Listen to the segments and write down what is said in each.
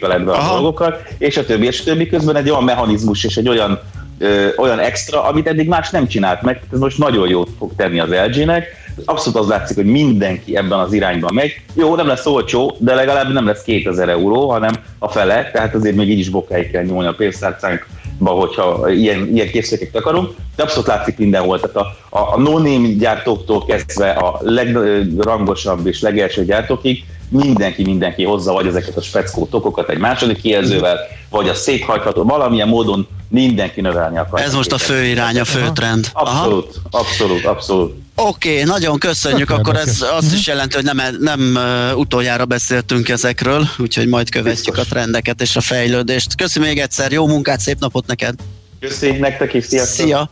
be a dolgokat, és a többi, és a többi közben egy olyan mechanizmus és egy olyan, ö, olyan extra, amit eddig más nem csinált meg, ez most nagyon jót fog tenni az LG-nek, abszolút az látszik, hogy mindenki ebben az irányban megy. Jó, nem lesz olcsó, de legalább nem lesz 2000 euró, hanem a fele, tehát azért még így is bokáig kell nyúlni a pénztárcánkba, hogyha ilyen, ilyen készüléket akarunk, de abszolút látszik mindenhol. Tehát a, a, a no-name gyártóktól kezdve a legrangosabb és legelső gyártókig mindenki, mindenki hozza vagy ezeket a speckó tokokat egy második kijelzővel, vagy a széthajtható, valamilyen módon mindenki növelni akar. Ez most a fő irány, a fő trend. Abszolút, Aha. abszolút, abszolút. Oké, okay, nagyon köszönjük, akkor ez azt is jelenti, hogy nem, nem utoljára beszéltünk ezekről, úgyhogy majd követjük Biztos. a trendeket és a fejlődést. Köszönöm még egyszer, jó munkát, szép napot neked! Köszönjük nektek is, sziasztok! Szia!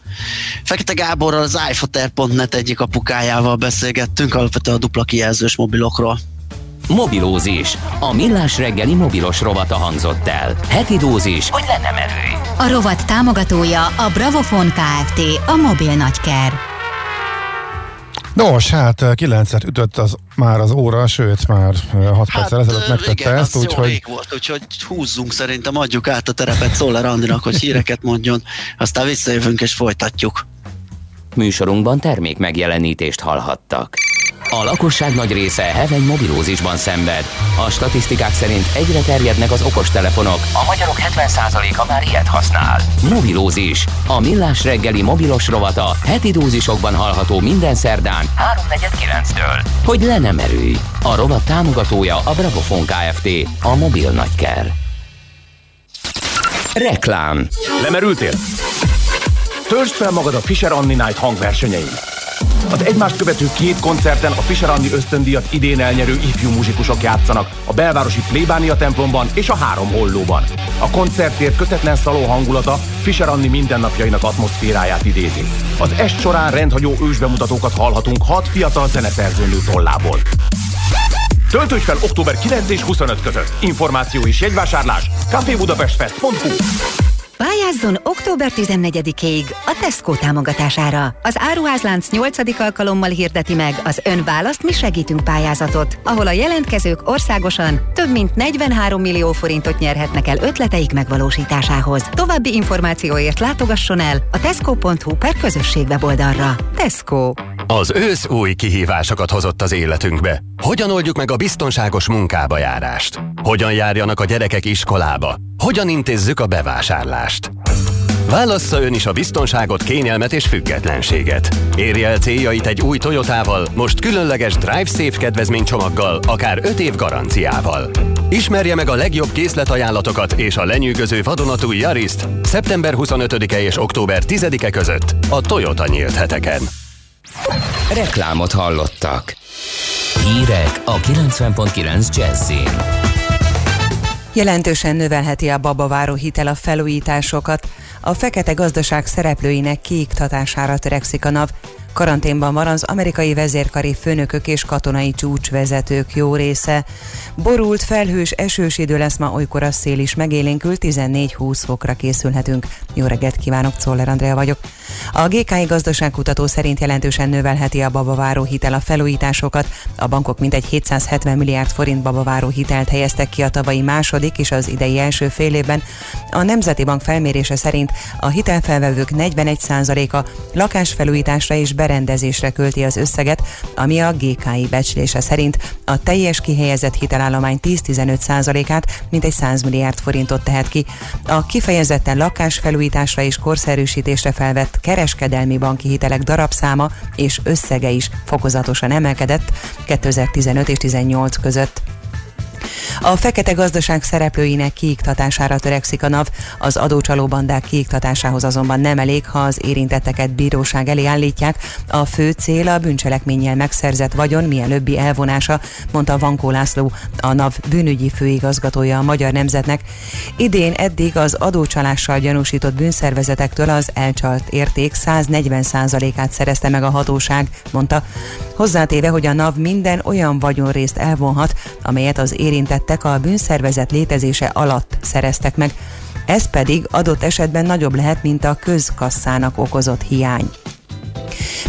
Fekete Gáborral az iFoter.net egyik apukájával beszélgettünk, alapvetően a dupla kijelzős mobilokról. Mobilózis. A millás reggeli mobilos rovata hangzott el. Heti dózis, hogy lenne merő. A rovat támogatója a Bravofon Kft. A mobil nagyker. Nos, hát 9 ütött az, már az óra, sőt már 6 hát, perccel ezelőtt megtette igen, ezt, úgyhogy... volt, úgyhogy húzzunk szerintem, adjuk át a terepet Szoller Andinak, hogy híreket mondjon, aztán visszajövünk és folytatjuk. Műsorunkban termék megjelenítést hallhattak. A lakosság nagy része heveny mobilózisban szenved. A statisztikák szerint egyre terjednek az okostelefonok. A magyarok 70%-a már ilyet használ. Mobilózis. A millás reggeli mobilos rovata heti dózisokban hallható minden szerdán 3.49-től. Hogy le nem erőj. A rovat támogatója a Bravofon Kft. A mobil nagyker. Reklám. Lemerültél? Töltsd fel magad a Fisher Anni Night hangversenyein. Az egymást követő két koncerten a Fischer Anni ösztöndíjat idén elnyerő ifjú muzsikusok játszanak a belvárosi plébánia templomban és a három hollóban. A koncerttér kötetlen szaló hangulata Fischer Anni mindennapjainak atmoszféráját idézi. Az est során rendhagyó ősbemutatókat hallhatunk hat fiatal zeneszerzőnő tollából. Töltődj fel október 9 és 25 között. Információ és jegyvásárlás cafébudapestfest.hu Pályázzon október 14-ig a Tesco támogatására. Az Áruházlánc 8. alkalommal hirdeti meg az Ön választ mi segítünk pályázatot, ahol a jelentkezők országosan több mint 43 millió forintot nyerhetnek el ötleteik megvalósításához. További információért látogasson el a tesco.hu per közösség weboldalra. Tesco. Az ősz új kihívásokat hozott az életünkbe. Hogyan oldjuk meg a biztonságos munkába járást? Hogyan járjanak a gyerekek iskolába? Hogyan intézzük a bevásárlást? Válassza ön is a biztonságot, kényelmet és függetlenséget. Érje el céljait egy új Toyotával, most különleges Drive Safe kedvezménycsomaggal, akár 5 év garanciával. Ismerje meg a legjobb készletajánlatokat és a lenyűgöző vadonatúj Yariszt szeptember 25-e és október 10-e között a Toyota nyílt heteken. Reklámot hallottak. Hírek a 90.9 Jazzin. Jelentősen növelheti a babaváró hitel a felújításokat. A fekete gazdaság szereplőinek kiiktatására törekszik a NAV. Karanténban van az amerikai vezérkari főnökök és katonai csúcsvezetők jó része. Borult, felhős, esős idő lesz ma, olykor a szél is megélénkül, 14-20 fokra készülhetünk. Jó reggelt kívánok, Czoller Andrea vagyok. A GKI gazdaságkutató szerint jelentősen növelheti a babaváró hitel a felújításokat. A bankok mintegy 770 milliárd forint babaváró hitelt helyeztek ki a tavalyi második és az idei első fél évben. A Nemzeti Bank felmérése szerint a hitelfelvevők 41%-a lakásfelújításra és berendezésre költi az összeget, ami a GKI becslése szerint a teljes kihelyezett hitelállomány 10-15%-át, mintegy 100 milliárd forintot tehet ki. A kifejezetten lakásfelújításra és korszerűsítésre felvett kereskedelmi banki hitelek darabszáma és összege is fokozatosan emelkedett 2015 és 2018 között. A fekete gazdaság szereplőinek kiiktatására törekszik a NAV, az adócsaló bandák kiiktatásához azonban nem elég, ha az érintetteket bíróság elé állítják. A fő cél a bűncselekménnyel megszerzett vagyon mielőbbi elvonása, mondta Vankó László, a NAV bűnügyi főigazgatója a Magyar Nemzetnek. Idén eddig az adócsalással gyanúsított bűnszervezetektől az elcsalt érték 140%-át szerezte meg a hatóság, mondta. Hozzátéve, hogy a NAV minden olyan vagyonrészt elvonhat, amelyet az érintettek a bűnszervezet létezése alatt szereztek meg. Ez pedig adott esetben nagyobb lehet, mint a közkasszának okozott hiány.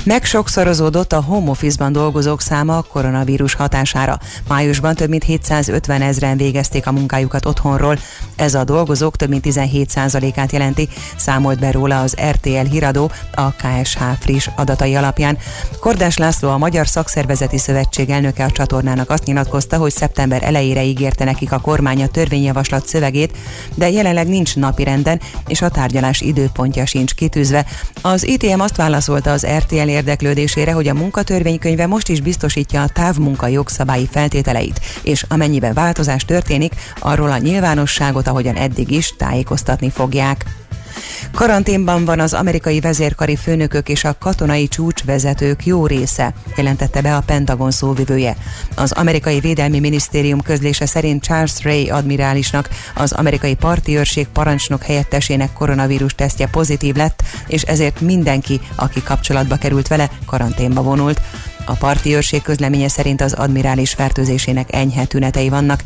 Megsokszorozódott a home office-ban dolgozók száma a koronavírus hatására. Májusban több mint 750 ezeren végezték a munkájukat otthonról. Ez a dolgozók több mint 17%-át jelenti, számolt be róla az RTL híradó a KSH friss adatai alapján. Kordás László, a Magyar Szakszervezeti Szövetség elnöke a csatornának azt nyilatkozta, hogy szeptember elejére ígérte nekik a kormány a törvényjavaslat szövegét, de jelenleg nincs napirenden, és a tárgyalás időpontja sincs kitűzve. Az ITM azt válaszolta az RTL érdeklődésére, hogy a munkatörvénykönyve most is biztosítja a távmunka jogszabályi feltételeit, és amennyiben változás történik, arról a nyilvánosságot, ahogyan eddig is tájékoztatni fogják. Karanténban van az amerikai vezérkari főnökök és a katonai csúcsvezetők jó része, jelentette be a Pentagon szóvivője. Az amerikai védelmi minisztérium közlése szerint Charles Ray admirálisnak az amerikai parti őrség parancsnok helyettesének koronavírus tesztje pozitív lett, és ezért mindenki, aki kapcsolatba került vele, karanténba vonult. A parti őrség közleménye szerint az admirális fertőzésének enyhe tünetei vannak.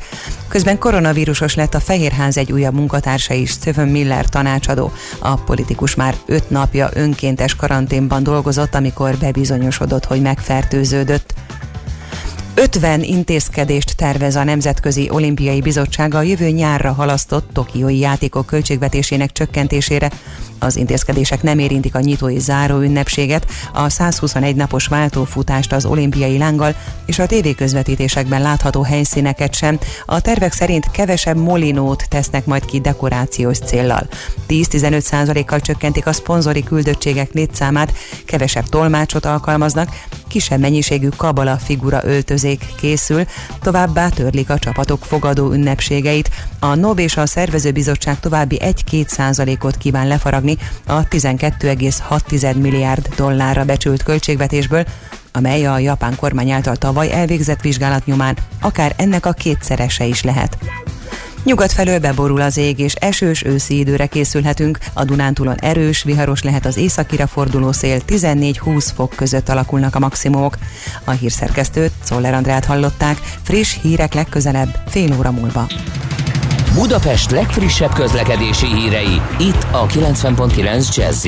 Közben koronavírusos lett a Fehérház egy újabb munkatársa is, Stephen Miller tanácsadó. A politikus már öt napja önkéntes karanténban dolgozott, amikor bebizonyosodott, hogy megfertőződött. 50 intézkedést tervez a Nemzetközi Olimpiai Bizottság a jövő nyárra halasztott tokiói játékok költségvetésének csökkentésére. Az intézkedések nem érintik a nyitói záró ünnepséget, a 121 napos váltófutást az olimpiai lánggal és a tévéközvetítésekben látható helyszíneket sem. A tervek szerint kevesebb molinót tesznek majd ki dekorációs céllal. 10-15%-kal csökkentik a szponzori küldöttségek létszámát, kevesebb tolmácsot alkalmaznak, kisebb mennyiségű kabala figura öltözék készül, továbbá törlik a csapatok fogadó ünnepségeit. A NOB és a szervezőbizottság további 1-2 százalékot kíván lefaragni a 12,6 milliárd dollárra becsült költségvetésből, amely a japán kormány által tavaly elvégzett vizsgálat nyomán akár ennek a kétszerese is lehet. Nyugat felől beborul az ég, és esős őszi időre készülhetünk. A Dunántúlon erős, viharos lehet az északira forduló szél, 14-20 fok között alakulnak a maximumok. A hírszerkesztőt, Szoller Andrát hallották, friss hírek legközelebb, fél óra múlva. Budapest legfrissebb közlekedési hírei, itt a 90.9 jazz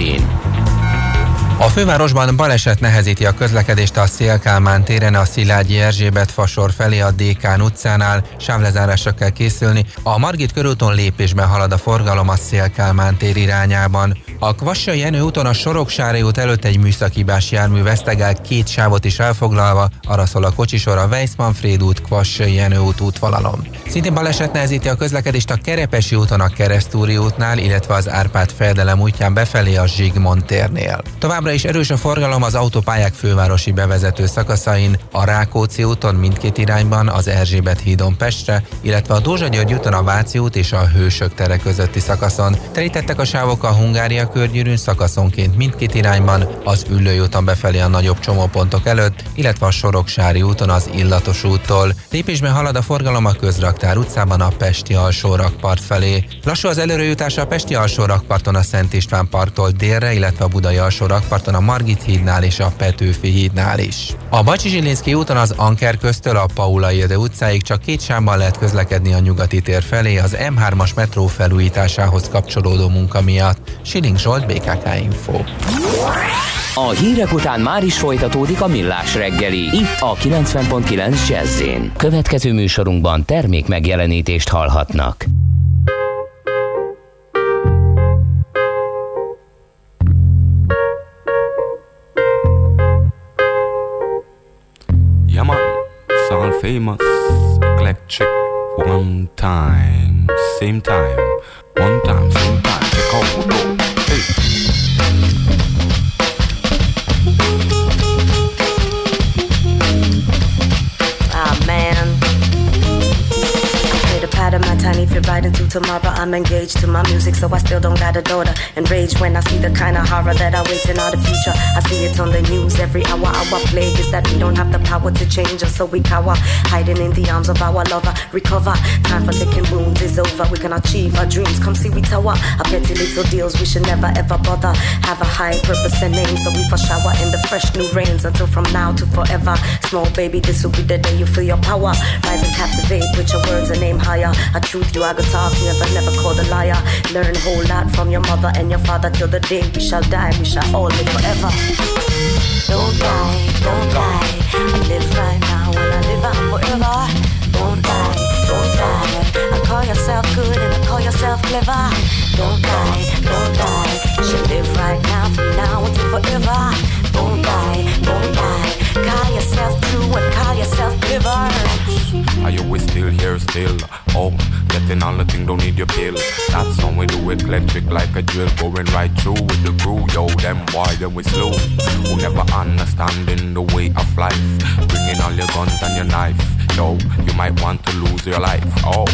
a fővárosban baleset nehezíti a közlekedést a Szélkálmán téren a Szilágyi Erzsébet fasor felé a Dékán utcánál. Sávlezárásra kell készülni. A Margit körúton lépésben halad a forgalom a Szélkálmán tér irányában. A Kvassai Jenő úton a Soroksári út előtt egy műszakibás jármű vesztegel két sávot is elfoglalva, arra szól a kocsisor a Weissmanfréd út, Kvassai Jenő út útvonalon. Szintén baleset nehezíti a közlekedést a Kerepesi úton a Keresztúri útnál, illetve az Árpád fejedelem útján befelé a Zsigmond térnél. Továbbra is erős a forgalom az autópályák fővárosi bevezető szakaszain, a Rákóczi úton mindkét irányban, az Erzsébet hídon Pestre, illetve a Dózsa György úton a Váci út és a Hősök tere közötti szakaszon. Terítettek a sávok a Hungária körgyűrűn szakaszonként mindkét irányban, az Üllői úton befelé a nagyobb csomópontok előtt, illetve a Soroksári úton az Illatos úttól. Lépésben halad a forgalom a Közraktár utcában a Pesti alsó rakpart felé. Lassú az előrejutás a Pesti alsó rakparton a Szent István parttól délre, illetve a Budai alsó rakparton a Margit hídnál és a Petőfi hídnál is. A Bacsi Zsilinszki úton az Anker köztől a Paula Ilde utcáig csak két sávban lehet közlekedni a nyugati tér felé az M3-as metró felújításához kapcsolódó munka miatt. Siling Zsolt, BKK Info. A hírek után már is folytatódik a millás reggeli, itt a 90.9 jazz Következő műsorunkban termék megjelenítést hallhatnak. Famous, electric, one time, same time, one time, same time, check out, hey. tiny fit right into tomorrow. I'm engaged to my music, so I still don't got a daughter. Enraged when I see the kind of horror that I wait in all the future. I see it on the news every hour. Our plague is that we don't have the power to change us, so we cower, hiding in the arms of our lover. Recover, time for licking wounds is over. We can achieve our dreams. Come see we tower. Our petty little deals we should never ever bother. Have a high purpose and name, so we for shower in the fresh new rains until from now to forever. Small baby, this will be the day you feel your power. Rise and captivate with your words and aim higher. A truth you I go talk, never, never called a liar. Learn a whole lot from your mother and your father till the day we shall die. We shall all live forever. Don't die, don't die. I live right now and I live on forever. Don't die, don't die. I call yourself good and I call yourself clever. Don't die, don't die. You should live right now from now until forever. Don't die, don't die. Call yourself true and call yourself clever. Are you still here still? Oh, getting all the thing, don't need your pill. That's how we do it, electric like a drill, going right through with the crew. Yo, them why then we slow. Who never understanding the way of life. Bringing all your guns and your knife. Yo, you might want to lose your life. Oh,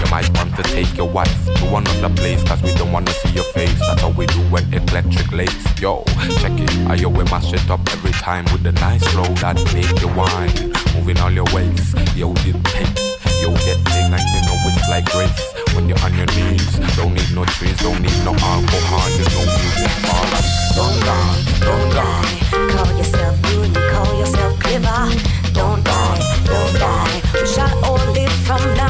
you might want to take your wife to another place, cause we don't wanna see your face. That's how we do when electric lace. Yo, check it. I yo, we mash it up every time with a nice flow that make you wine. Moving all your ways. Yo, did pace. Yo, get thing like you know it's like grace. When you're on your knees, don't need no trees, don't need no alcohol, there's no music. All right, don't die, don't die. Call yourself good call yourself clever. Don't from now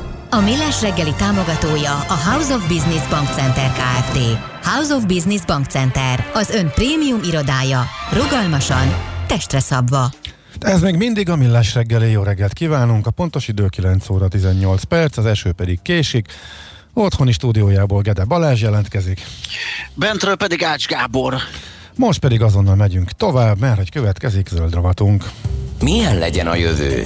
A Millás reggeli támogatója a House of Business Bank Center Kft. House of Business Bank Center, az ön prémium irodája. Rugalmasan, testre szabva. Ez még mindig a Millás reggeli jó reggelt kívánunk. A pontos idő 9 óra 18 perc, az eső pedig késik. Otthoni stúdiójából Gede Balázs jelentkezik. Bentről pedig Ács Gábor. Most pedig azonnal megyünk tovább, mert hogy következik zöld rovatunk. Milyen legyen a jövő?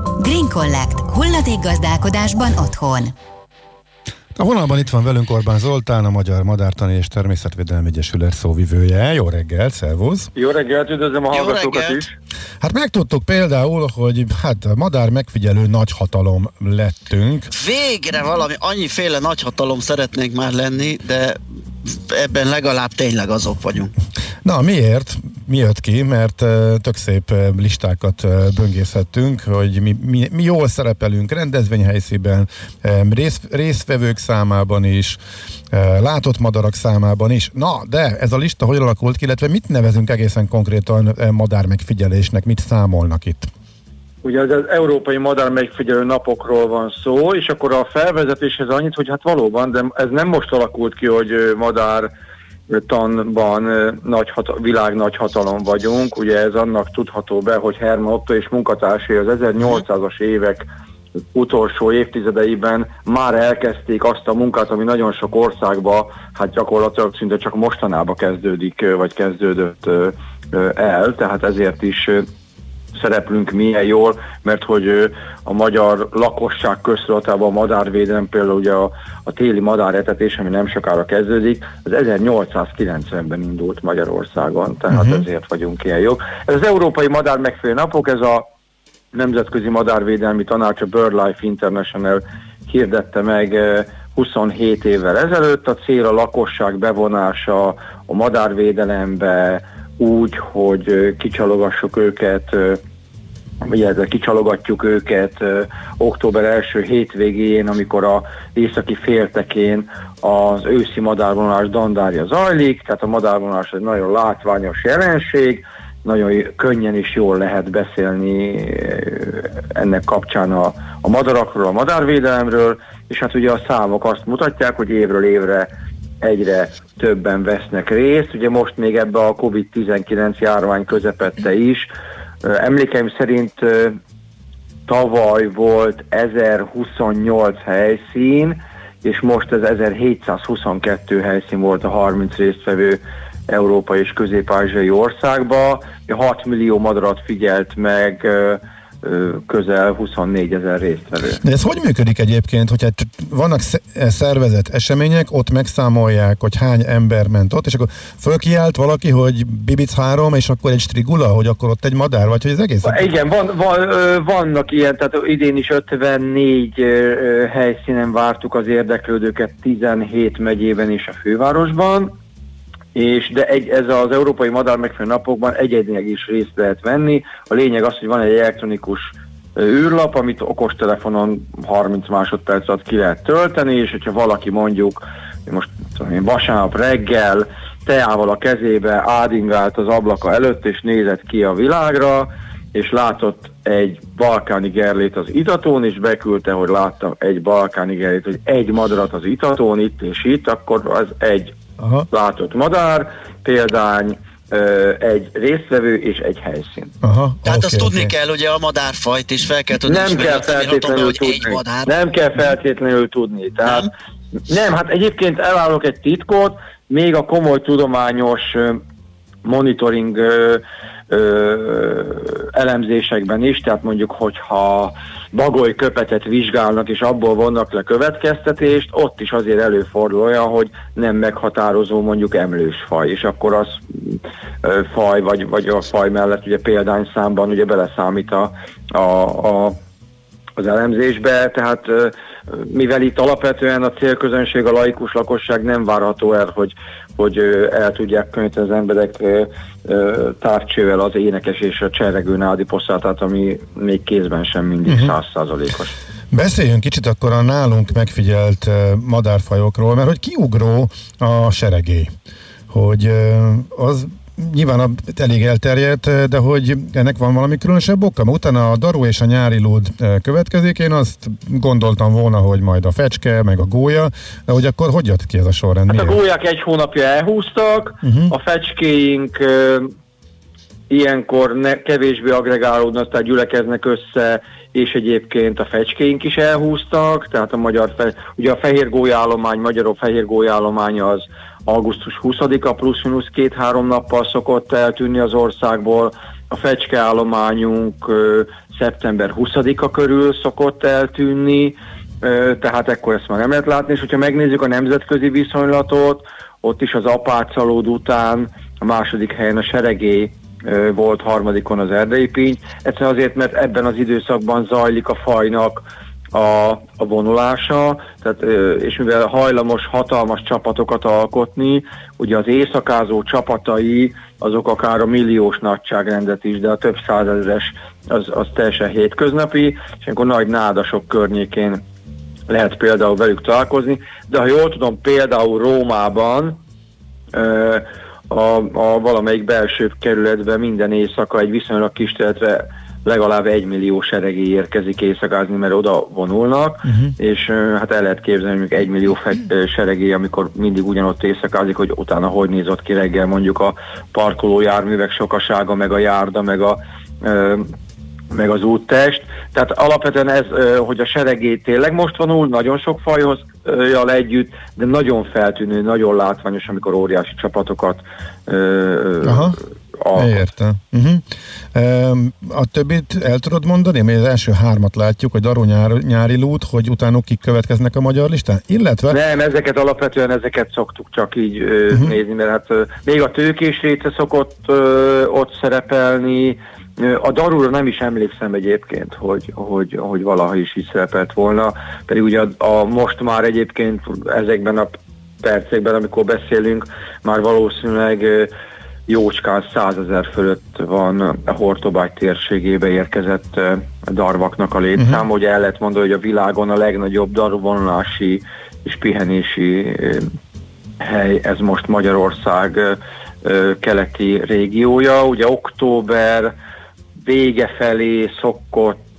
Green Collect. Hulladékgazdálkodásban otthon. A vonalban itt van velünk Orbán Zoltán, a Magyar Madártani és Természetvédelmi Egyesület szóvivője. Jó reggelt, szervusz! Jó reggelt, üdvözlöm a hallgatókat is! Hát megtudtuk például, hogy hát madár megfigyelő nagyhatalom lettünk. Végre valami annyiféle nagyhatalom szeretnénk már lenni, de ebben legalább tényleg azok vagyunk. Na miért? Mi jött ki? Mert tök szép listákat böngészhettünk, hogy mi, mi, mi jól szerepelünk rendezvényhelyszíben, rész, résztvevők számában is, látott madarak számában is. Na, de ez a lista hogy alakult ki, illetve mit nevezünk egészen konkrétan madár megfigyelésnek, mit számolnak itt? ugye az, az Európai Madár Megfigyelő Napokról van szó, és akkor a felvezetéshez annyit, hogy hát valóban, de ez nem most alakult ki, hogy madár tanban nagy hat, világ nagy hatalom vagyunk. Ugye ez annak tudható be, hogy Herman Otto és munkatársai az 1800-as évek utolsó évtizedeiben már elkezdték azt a munkát, ami nagyon sok országban, hát gyakorlatilag szinte csak mostanába kezdődik, vagy kezdődött el, tehát ezért is szereplünk milyen jól, mert hogy a magyar lakosság köztudatában a madárvédelem, például ugye a, a téli madáretetés, ami nem sokára kezdődik, az 1890-ben indult Magyarországon, tehát uh-huh. ezért vagyunk ilyen jók. Ez az Európai Madár Megfelelő Napok, ez a Nemzetközi Madárvédelmi Tanács, a BirdLife International hirdette meg 27 évvel ezelőtt. A cél a lakosság bevonása a madárvédelembe úgy, hogy kicsalogassuk őket illetve kicsalogatjuk őket október első hétvégén, amikor a északi féltekén az őszi madárvonalás dandárja zajlik, tehát a madárvonalás egy nagyon látványos jelenség, nagyon könnyen is jól lehet beszélni ennek kapcsán a, a madarakról, a madárvédelemről, és hát ugye a számok azt mutatják, hogy évről évre egyre többen vesznek részt. Ugye most még ebbe a COVID-19 járvány közepette is. Emlékeim szerint tavaly volt 1028 helyszín, és most ez 1722 helyszín volt a 30 résztvevő Európa és közép-ázsiai országba. 6 millió madarat figyelt meg közel 24 ezer résztvevő. De ez hogy működik egyébként, hogyha vannak szervezett események, ott megszámolják, hogy hány ember ment ott, és akkor fölkiált valaki, hogy Bibic 3, és akkor egy strigula, hogy akkor ott egy madár, vagy hogy az egész? Igen, van, van, vannak ilyen, tehát idén is 54 helyszínen vártuk az érdeklődőket 17 megyében és a fővárosban, és de egy, ez az Európai Madár Megfelelő Napokban egyedileg is részt lehet venni. A lényeg az, hogy van egy elektronikus űrlap, amit okostelefonon 30 másodperc alatt ki lehet tölteni, és hogyha valaki mondjuk most tudom vasárnap reggel teával a kezébe ádingált az ablaka előtt, és nézett ki a világra, és látott egy balkáni gerlét az itatón, és beküldte, hogy láttam egy balkáni gerlét, hogy egy madarat az itatón, itt és itt, akkor az egy Aha. látott madár, példány, egy résztvevő és egy helyszín. Aha, Tehát okay, azt okay. tudni kell, ugye a madárfajt is fel kell tudni. Nem kell feltétlenül be, tudni. Egy madár. Nem kell feltétlenül tudni. Tehát nem? nem, hát egyébként elvállalok egy titkot, még a komoly tudományos monitoring ö, ö, elemzésekben is, tehát mondjuk, hogyha bagoly köpetet vizsgálnak, és abból vonnak le következtetést, ott is azért előfordul olyan, hogy nem meghatározó mondjuk emlős faj, és akkor az ö, faj, vagy, vagy a faj mellett ugye példányszámban ugye beleszámít a, a, a az elemzésbe, tehát mivel itt alapvetően a célközönség, a laikus lakosság nem várható el, hogy, hogy el tudják könnyíteni az emberek tárcsővel az énekes és a cseregő nádi poszátát, ami még kézben sem mindig mhm. százszázalékos. Uh-huh. Beszéljünk kicsit akkor a nálunk megfigyelt madárfajokról, mert hogy kiugró a seregély hogy az nyilván elég elterjedt, de hogy ennek van valami különösebb oka? Utána a daru és a nyári lód e, következik, én azt gondoltam volna, hogy majd a fecske, meg a gólya, de hogy akkor hogy jött ki ez a sorrend? Hát a gólyák egy hónapja elhúztak, uh-huh. a fecskéink uh, ilyenkor ne, kevésbé agregálódnak, tehát gyülekeznek össze, és egyébként a fecskéink is elhúztak, tehát a magyar, fe, ugye a fehér gólyállomány, magyarok fehér gólyállomány az augusztus 20-a plusz-minusz két-három nappal szokott eltűnni az országból, a fecskeállományunk szeptember 20-a körül szokott eltűnni, tehát ekkor ezt már nem lehet látni, és hogyha megnézzük a nemzetközi viszonylatot, ott is az apácalód után a második helyen a seregély volt harmadikon az erdei pinty. Egyszerűen azért, mert ebben az időszakban zajlik a fajnak a, a vonulása, tehát, és mivel hajlamos hatalmas csapatokat alkotni, ugye az éjszakázó csapatai azok akár a milliós nagyságrendet is, de a több százezeres az, az teljesen hétköznapi, és akkor nagy nádasok környékén lehet például velük találkozni, de ha jól tudom, például Rómában a, a valamelyik belső kerületben minden éjszaka egy viszonylag kis, legalább egy millió seregé érkezik éjszakázni, mert oda vonulnak, uh-huh. és hát el lehet képzelni, hogy egy millió fe- seregé, amikor mindig ugyanott éjszakázik, hogy utána hogy nézott ki reggel mondjuk a parkoló járművek sokasága, meg a járda, meg a meg az úttest. Tehát alapvetően ez, hogy a seregé tényleg most vonul, nagyon sok fajhoz jal együtt, de nagyon feltűnő, nagyon látványos, amikor óriási csapatokat Aha. A... Értem. Uh-huh. A többit el tudod mondani? Mi az első hármat látjuk, hogy Daró nyár, nyári lút, hogy utána kik következnek a magyar listán? Illetve... Nem, ezeket alapvetően ezeket szoktuk csak így uh-huh. nézni, mert hát még a tőkés része szokott ö, ott szerepelni, a darúra nem is emlékszem egyébként, hogy, hogy, hogy valaha is így szerepelt volna, pedig ugye a, a most már egyébként ezekben a percekben, amikor beszélünk, már valószínűleg jócskán százezer fölött van a Hortobágy térségébe érkezett darvaknak a létszám, uh-huh. el lehet mondani, hogy a világon a legnagyobb darvonulási és pihenési hely, ez most Magyarország keleti régiója. Ugye október vége felé szokott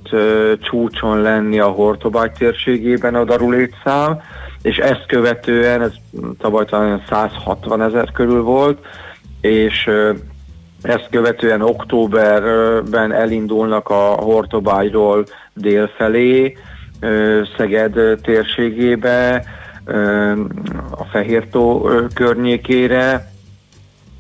csúcson lenni a Hortobágy térségében a darulétszám, és ezt követően, ez tavaly talán 160 ezer körül volt, és ezt követően októberben elindulnak a Hortobágyról délfelé, Szeged térségébe, a Fehértó környékére,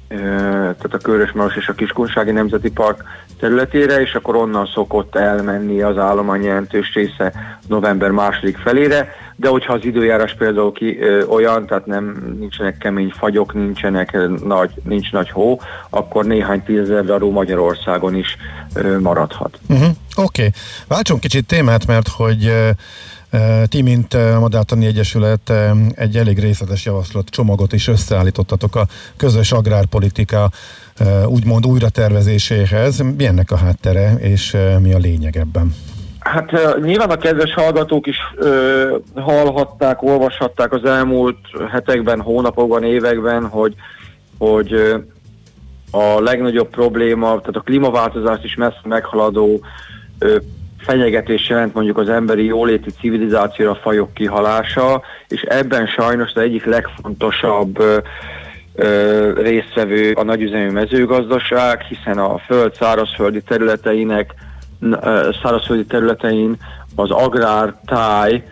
tehát a Körösmaros és a Kiskunsági Nemzeti Park területére, és akkor onnan szokott elmenni az állomány jelentős része november második felére, de hogyha az időjárás például ki, ö, olyan, tehát nem nincsenek kemény fagyok, nincsenek nagy, nincs nagy hó, akkor néhány tízezer darú Magyarországon is ö, maradhat. Uh-huh. Oké, okay. váltsunk kicsit témát, mert hogy ti, mint Madártani Egyesület egy elég részletes javaslat csomagot is összeállítottatok a közös agrárpolitika úgymond újratervezéséhez. Mi ennek a háttere, és mi a lényeg ebben? Hát nyilván a kedves hallgatók is ö, hallhatták, olvashatták az elmúlt hetekben, hónapokban, években, hogy, hogy a legnagyobb probléma, tehát a klímaváltozást is messze meghaladó ö, fenyegetés jelent mondjuk az emberi jóléti civilizációra fajok kihalása, és ebben sajnos az egyik legfontosabb ö, résztvevő a nagyüzemű mezőgazdaság, hiszen a föld szárazföldi területeinek szárazföldi területein az agrártáj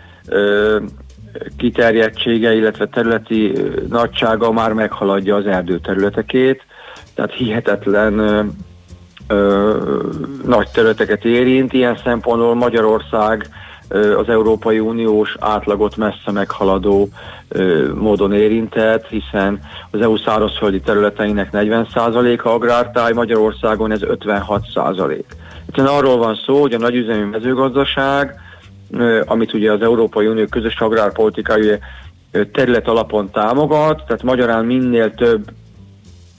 kiterjedtsége, illetve területi nagysága már meghaladja az erdőterületekét, tehát hihetetlen nagy területeket érint. Ilyen szempontból Magyarország az Európai Uniós átlagot messze meghaladó módon érintett, hiszen az EU szárazföldi területeinek 40%-a agrártáj, Magyarországon ez 56%. Egyszerűen arról van szó, hogy a nagyüzemű mezőgazdaság, amit ugye az Európai Unió közös agrárpolitikai terület alapon támogat, tehát magyarán minél több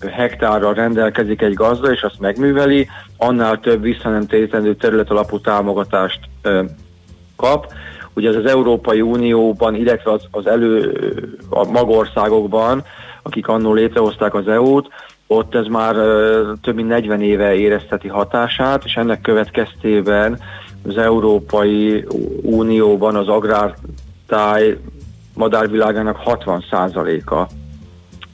hektárral rendelkezik egy gazda, és azt megműveli, annál több visszanemtérítendő terület alapú támogatást kap. Ugye ez az Európai Unióban, illetve az, az elő a magországokban, akik annól létrehozták az EU-t, ott ez már több mint 40 éve érezteti hatását, és ennek következtében az Európai Unióban az agrártáj madárvilágának 60%-a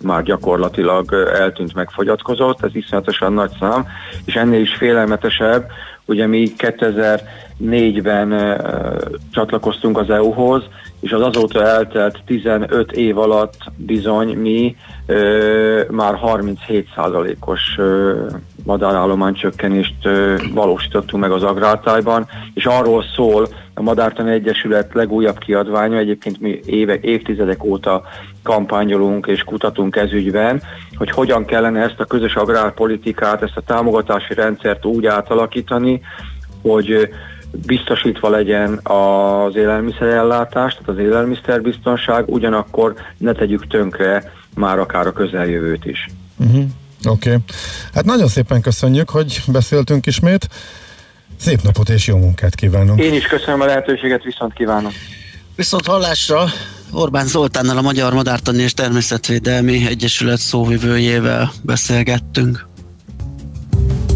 már gyakorlatilag eltűnt, megfogyatkozott, ez iszonyatosan nagy szám, és ennél is félelmetesebb, ugye mi 2004-ben uh, csatlakoztunk az EU-hoz, és az azóta eltelt 15 év alatt bizony mi ö, már 37%-os madárállomány csökkenést ö, valósítottunk meg az agrártájban, és arról szól a Madártani Egyesület legújabb kiadványa, egyébként mi évek, évtizedek óta kampányolunk és kutatunk ez ügyben, hogy hogyan kellene ezt a közös agrárpolitikát, ezt a támogatási rendszert úgy átalakítani, hogy biztosítva legyen az élelmiszerellátás, tehát az élelmiszerbiztonság, ugyanakkor ne tegyük tönkre már akár a közeljövőt is. Uh-huh. Oké. Okay. Hát nagyon szépen köszönjük, hogy beszéltünk ismét. Szép napot és jó munkát kívánunk. Én is köszönöm a lehetőséget, viszont kívánom. Viszont hallásra Orbán Zoltánnal a Magyar Madártani és Természetvédelmi Egyesület szóvivőjével beszélgettünk.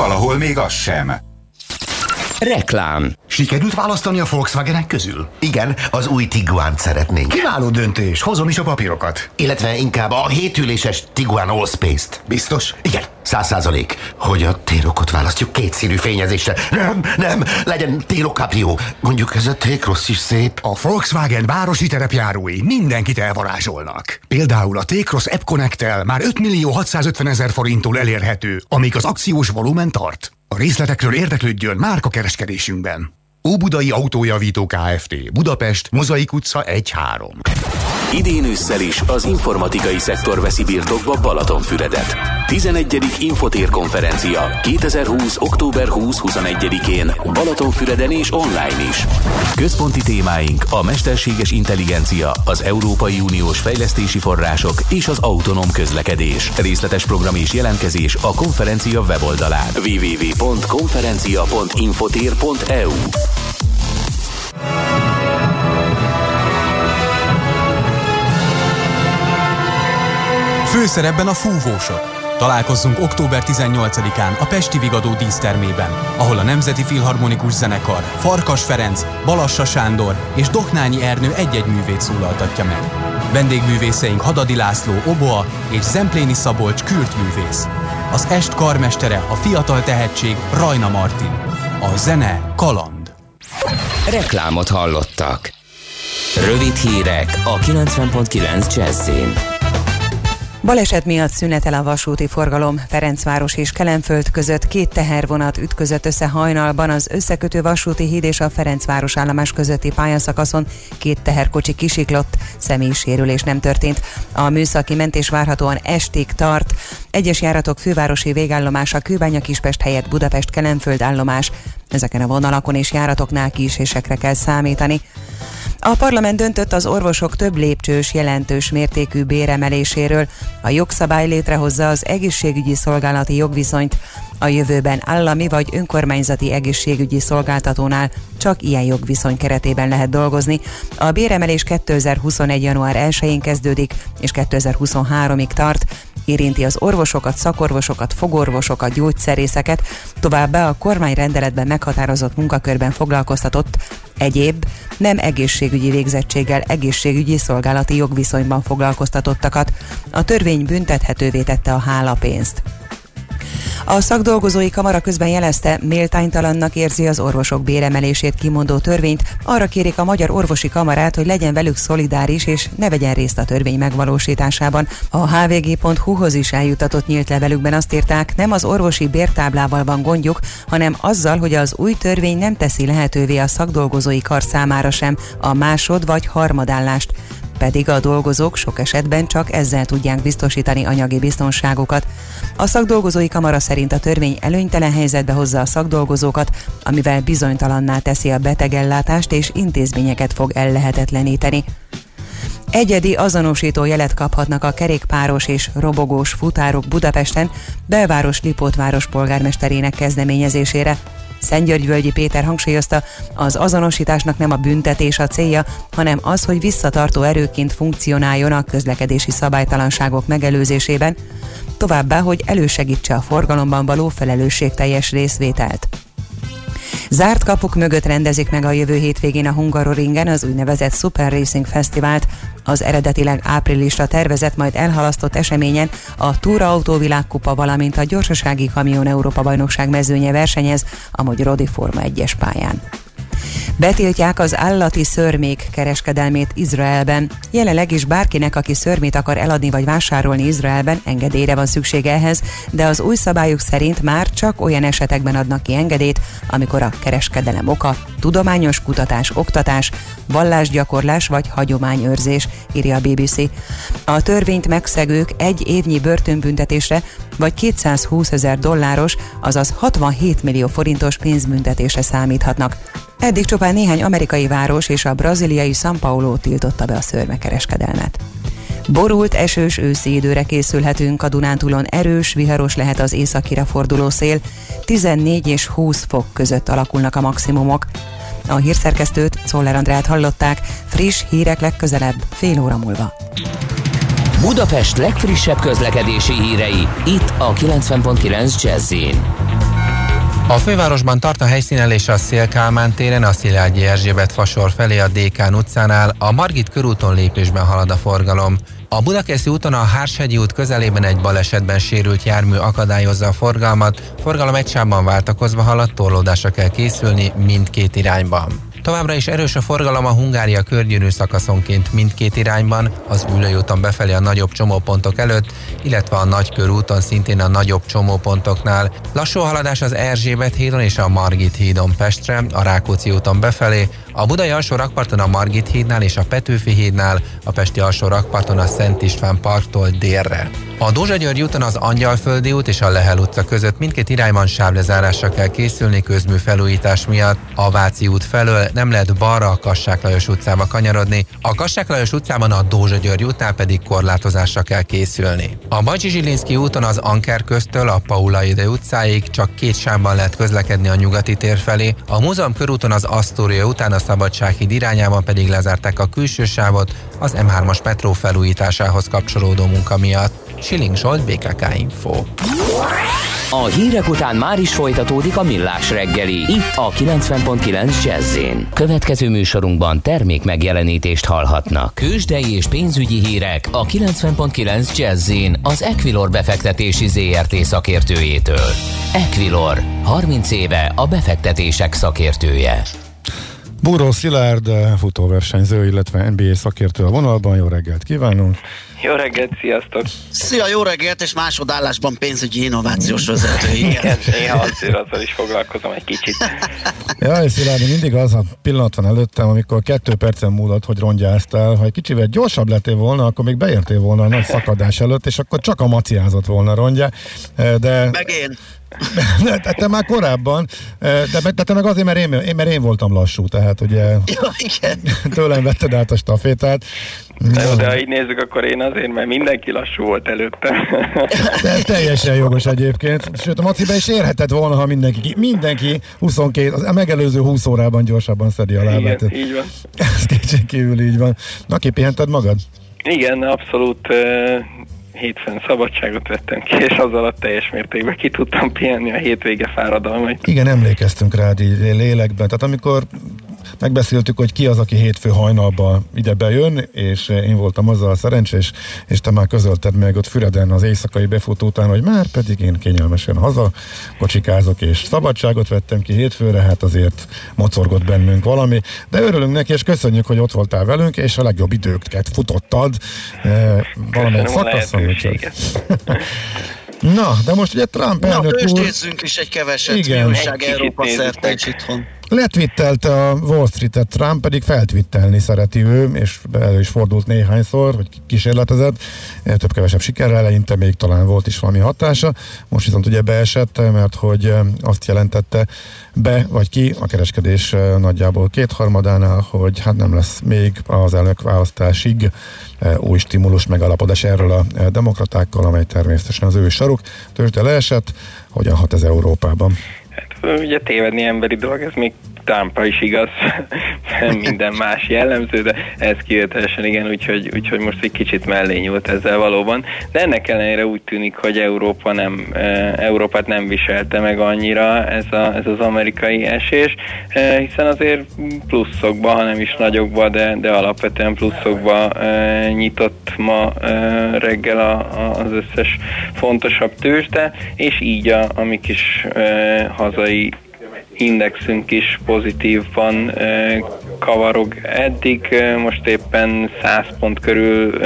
Valahol még az sem. Reklám. Sikerült választani a Volkswagenek közül? Igen, az új Tiguan szeretnénk. Kiváló döntés, hozom is a papírokat. Illetve inkább a hétüléses Tiguan Allspace-t. Biztos? Igen, száz százalék. Hogy a térokot választjuk kétszínű fényezésre. Nem, nem, legyen térok Caprio. Mondjuk ez a T-Cross is szép. A Volkswagen városi terepjárói mindenkit elvarázsolnak. Például a T-Cross App connect már 5 millió 650 ezer forinttól elérhető, amíg az akciós volumen tart. A részletekről érdeklődjön márka kereskedésünkben. Óbudai Autójavító Kft. Budapest, Mozaik utca 1-3. Idén ősszel is az informatikai szektor veszi birtokba Balatonfüredet. 11. Infotér konferencia 2020. október 20-21-én Balatonfüreden és online is. Központi témáink a mesterséges intelligencia, az Európai Uniós fejlesztési források és az autonóm közlekedés. Részletes program és jelentkezés a konferencia weboldalán www.konferencia.infotér.eu Főszerepben a fúvósok. Találkozzunk október 18-án a Pesti Vigadó dísztermében, ahol a Nemzeti Filharmonikus Zenekar, Farkas Ferenc, Balassa Sándor és Doknányi Ernő egy-egy művét szólaltatja meg. Vendégművészeink Hadadi László Oboa és Zempléni Szabolcs művész. Az est karmestere a fiatal tehetség Rajna Martin. A zene kaland. Reklámot hallottak. Rövid hírek a 90.9 Jazzin. Baleset miatt szünetel a vasúti forgalom. Ferencváros és Kelenföld között két tehervonat ütközött össze hajnalban az összekötő vasúti híd és a Ferencváros állomás közötti pályaszakaszon. Két teherkocsi kisiklott, személyi sérülés nem történt. A műszaki mentés várhatóan estig tart. Egyes járatok fővárosi végállomása Kőbánya Kispest helyett Budapest Kelenföld állomás. Ezeken a vonalakon és járatoknál kísésekre kell számítani. A parlament döntött az orvosok több lépcsős, jelentős mértékű béremeléséről. A jogszabály létrehozza az egészségügyi szolgálati jogviszonyt. A jövőben állami vagy önkormányzati egészségügyi szolgáltatónál csak ilyen jogviszony keretében lehet dolgozni. A béremelés 2021. január 1-én kezdődik, és 2023-ig tart érinti az orvosokat, szakorvosokat, fogorvosokat, gyógyszerészeket, továbbá a kormány rendeletben meghatározott munkakörben foglalkoztatott egyéb nem egészségügyi végzettséggel egészségügyi szolgálati jogviszonyban foglalkoztatottakat. A törvény büntethetővé tette a hálapénzt. A szakdolgozói kamara közben jelezte, méltánytalannak érzi az orvosok béremelését kimondó törvényt, arra kérik a Magyar Orvosi Kamarát, hogy legyen velük szolidáris és ne vegyen részt a törvény megvalósításában. A hvg.hu-hoz is eljutatott nyílt levelükben azt írták, nem az orvosi bértáblával van gondjuk, hanem azzal, hogy az új törvény nem teszi lehetővé a szakdolgozói kar számára sem a másod vagy harmadállást pedig a dolgozók sok esetben csak ezzel tudják biztosítani anyagi biztonságukat. A szakdolgozói kamara szerint a törvény előnytelen helyzetbe hozza a szakdolgozókat, amivel bizonytalanná teszi a betegellátást és intézményeket fog ellehetetleníteni. Egyedi azonosító jelet kaphatnak a kerékpáros és robogós futárok Budapesten belváros Lipótváros polgármesterének kezdeményezésére. Szentgyörgyvölgyi Péter hangsúlyozta, az azonosításnak nem a büntetés a célja, hanem az, hogy visszatartó erőként funkcionáljon a közlekedési szabálytalanságok megelőzésében, továbbá, hogy elősegítse a forgalomban való felelősségteljes részvételt. Zárt kapuk mögött rendezik meg a jövő hétvégén a Hungaroringen az úgynevezett Super Racing Fesztivált. Az eredetileg áprilisra tervezett, majd elhalasztott eseményen a Túra Autóvilágkupa, valamint a Gyorsasági Kamion Európa Bajnokság mezőnye versenyez a Rodi Forma 1-es pályán. Betiltják az állati szörmék kereskedelmét Izraelben. Jelenleg is bárkinek, aki szörmét akar eladni vagy vásárolni Izraelben, engedélyre van szüksége ehhez, de az új szabályok szerint már csak olyan esetekben adnak ki engedélyt, amikor a kereskedelem oka tudományos kutatás, oktatás, vallásgyakorlás vagy hagyományőrzés, írja a BBC. A törvényt megszegők egy évnyi börtönbüntetésre vagy 220 ezer dolláros, azaz 67 millió forintos pénzbüntetésre számíthatnak. Eddig csupán néhány amerikai város és a braziliai São Paulo tiltotta be a szörmekereskedelmet. Borult, esős őszi időre készülhetünk, a Dunántúlon erős, viharos lehet az északira forduló szél, 14 és 20 fok között alakulnak a maximumok. A hírszerkesztőt, Szoller Andrát hallották, friss hírek legközelebb, fél óra múlva. Budapest legfrissebb közlekedési hírei, itt a 90.9 jazz A fővárosban tart a helyszínelés a Szélkálmán téren, a Szilágyi Erzsébet fasor felé a Dékán utcánál, a Margit körúton lépésben halad a forgalom. A Budakeszi úton a Hárshegyi út közelében egy balesetben sérült jármű akadályozza a forgalmat, forgalom egy sávban váltakozva halad, torlódásra kell készülni mindkét irányban. Továbbra is erős a forgalom a Hungária körgyűrű szakaszonként mindkét irányban, az Ülőjúton befelé a nagyobb csomópontok előtt, illetve a Nagykörúton szintén a nagyobb csomópontoknál. Lassú haladás az Erzsébet hídon és a Margit hídon Pestre, a Rákóczi úton befelé, a Budai alsó rakparton a Margit hídnál és a Petőfi hídnál, a Pesti alsó rakparton a Szent István parktól délre. A Dózsa György úton az Angyalföldi út és a Lehel utca között mindkét irányban sávlezárásra kell készülni közmű felújítás miatt. A Váci út felől nem lehet balra a Kassák Lajos utcába kanyarodni, a Kassák Lajos utcában a Dózsa György útnál pedig korlátozásra kell készülni. A Bajcsi Zsilinszki úton az Anker köztől a Paula Ide utcáig csak két sávban lehet közlekedni a nyugati tér felé, a Múzeum körúton az Asztória után a Szabadsághíd irányában pedig lezárták a külső sávot az M3-as metró felújításához kapcsolódó munka miatt. Siling Zsolt, BKK Info. A hírek után már is folytatódik a millás reggeli. Itt a 90.9 jazz Következő műsorunkban termék megjelenítést hallhatnak. Kősdei és pénzügyi hírek a 90.9 jazz az Equilor befektetési ZRT szakértőjétől. Equilor, 30 éve a befektetések szakértője. Búró Szilárd, futóversenyző, illetve NBA szakértő a vonalban. Jó reggelt kívánunk! Jó reggelt, sziasztok! Szia, jó reggelt, és másodállásban pénzügyi innovációs vezető. Igen, néha azért azzal is foglalkozom egy kicsit. Jaj, Szilárd, mindig az a pillanat van előttem, amikor kettő percen múlott, hogy rongyáztál. Ha egy kicsivel gyorsabb lettél volna, akkor még beértél volna a nagy szakadás előtt, és akkor csak a maciázott volna rongyá. De... Meg én. De, de te már korábban, de, de te meg azért, mert én, én, mert én voltam lassú, tehát ugye ja, igen. tőlem vetted át a stafétát. De, de ha így nézzük, akkor én azért, mert mindenki lassú volt előtte. De teljesen jogos egyébként. Sőt, a macibe is érheted volna, ha mindenki, mindenki 22, a megelőző 20 órában gyorsabban szedi a lábát. Igen, így van. Ez kétségkívül így van. Na, kipihented magad? Igen, abszolút hétfőn szabadságot vettem ki, és az alatt teljes mértékben ki tudtam pihenni a hétvége fáradalmait. Igen, emlékeztünk rád így lélekben. Tehát amikor megbeszéltük, hogy ki az, aki hétfő hajnalba ide bejön, és én voltam azzal a szerencsés, és te már közölted meg ott Füreden az éjszakai befutó után, hogy már pedig én kényelmesen haza kocsikázok, és szabadságot vettem ki hétfőre, hát azért mocorgott bennünk valami, de örülünk neki, és köszönjük, hogy ott voltál velünk, és a legjobb időket futottad eh, valamelyik szakaszon. Na, de most ugye Trump elnök úr... Na, is egy keveset, Igen. újság Európa szerte itthon. Letvittelte a Wall Street-et Trump, pedig feltvittelni szereti ő, és elő is fordult néhányszor, hogy kísérletezett, több-kevesebb sikerrel, eleinte még talán volt is valami hatása, most viszont ugye beesett, mert hogy azt jelentette be, vagy ki a kereskedés nagyjából kétharmadánál, hogy hát nem lesz még az elnök választásig új stimulus megalapodás erről a demokratákkal, amely természetesen az ő saruk. Tőzsde leesett, hogyan hat ez Európában? Ugye tévedni emberi dolog, ez még Tampa is igaz, minden más jellemző, de ez kivételesen igen, úgyhogy, úgyhogy most egy kicsit mellé nyúlt ezzel valóban. De ennek ellenére úgy tűnik, hogy Európa nem, Európát nem viselte meg annyira ez, a, ez az amerikai esés, hiszen azért pluszokba, hanem is nagyokba, de, de alapvetően pluszokba nyitott ma reggel a, a, az összes fontosabb tőzsde, és így a, a mi kis hazai indexünk is pozitívan kavarog. Eddig, most éppen 100 pont körül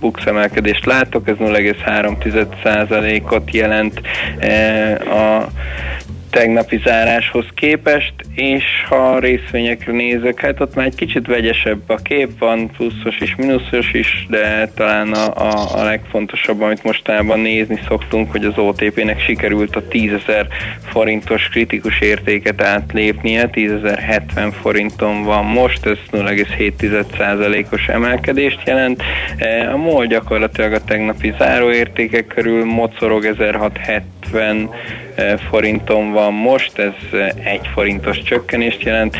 bux emelkedést látok, ez 0,3%-ot jelent a tegnapi záráshoz képest, és ha részvényekre nézek, hát ott már egy kicsit vegyesebb a kép, van pluszos és mínuszos is, de talán a, a, a legfontosabb, amit mostában nézni szoktunk, hogy az OTP-nek sikerült a 10.000 forintos kritikus értéket átlépnie, 10.070 forinton van most, ez 0,7%-os emelkedést jelent. E, a MOL gyakorlatilag a tegnapi záróértékek körül mocorog 1670 70 forinton van most, ez egy forintos csökkenést jelent.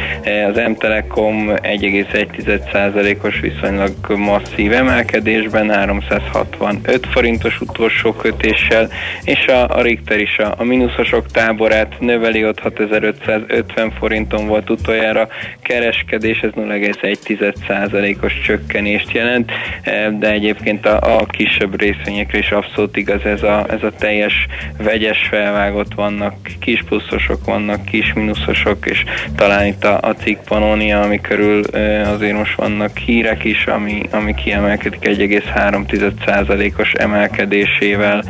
Az M-Telekom 1,1%-os viszonylag masszív emelkedésben, 365 forintos utolsó kötéssel, és a, a Richter is a, a mínuszosok táborát növeli, ott 6550 forinton volt utoljára kereskedés, ez 0,1%-os csökkenést jelent, de egyébként a, a kisebb részvényekre is abszolút igaz ez a, ez a teljes vegyes felvágott vannak, kis pluszosok vannak, kis mínuszosok, és talán itt a, a cikk Pannonia, ami körül azért most vannak hírek is, ami, ami kiemelkedik 1,3%-os emelkedésével.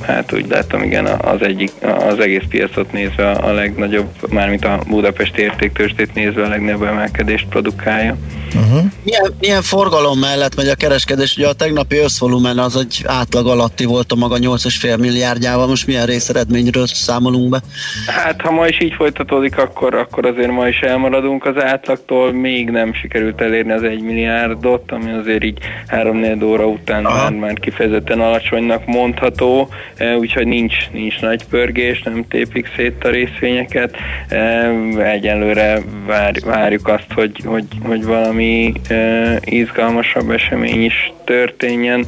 Hát úgy látom, igen, az, egyik, az egész piacot nézve a legnagyobb, mármint a Budapest értéktőstét nézve a legnagyobb emelkedést produkálja. Uh-huh. Milyen, milyen forgalom mellett megy a kereskedés? Ugye a tegnapi összvolumen az egy átlag alatti volt a maga 8,5 milliárdjával, most milyen részeredményről számolunk be? Hát ha ma is így folytatódik, akkor, akkor azért ma is elmaradunk az átlagtól, még nem sikerült elérni az 1 milliárdot, ami azért így 3 óra után már, már kifejezetten alacsonynak mondható, e, úgyhogy nincs, nincs nagy pörgés, nem tépik szét a részvényeket. E, egyelőre vár, várjuk azt, hogy, hogy, hogy valami e, izgalmasabb esemény is történjen.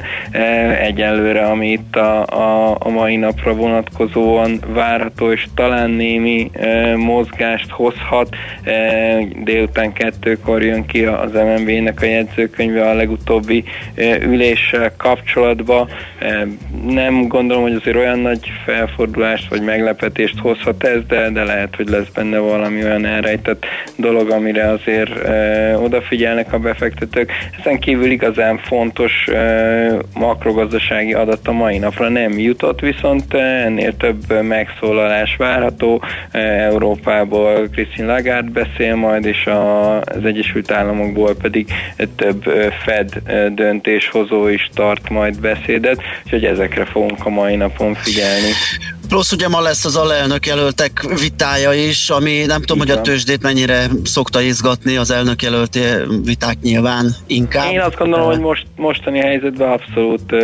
Egyelőre, ami itt a, a, a mai napra vonatkozóan várható, és talán némi e, mozgást hozhat. E, délután kettőkor jön ki az MNB-nek a jegyzőkönyve a legutóbbi e, üléssel kapcsolatban. E, nem gondolom, hogy azért olyan nagy felfordulást vagy meglepetést hozhat ez, de, de lehet, hogy lesz benne valami olyan elrejtett dolog, amire azért e, odafigyel figyelnek a befektetők. Ezen kívül igazán fontos makrogazdasági adat a mai napra nem jutott, viszont ennél több megszólalás várható. Európából Christine Lagarde beszél majd, és az Egyesült Államokból pedig több Fed döntéshozó is tart majd beszédet, úgyhogy ezekre fogunk a mai napon figyelni. Plusz ugye ma lesz az alelnök jelöltek vitája is, ami nem tudom, Igen. hogy a tőzsdét mennyire szokta izgatni az elnök jelölti viták nyilván inkább. Én azt gondolom, hogy most, mostani helyzetben abszolút uh,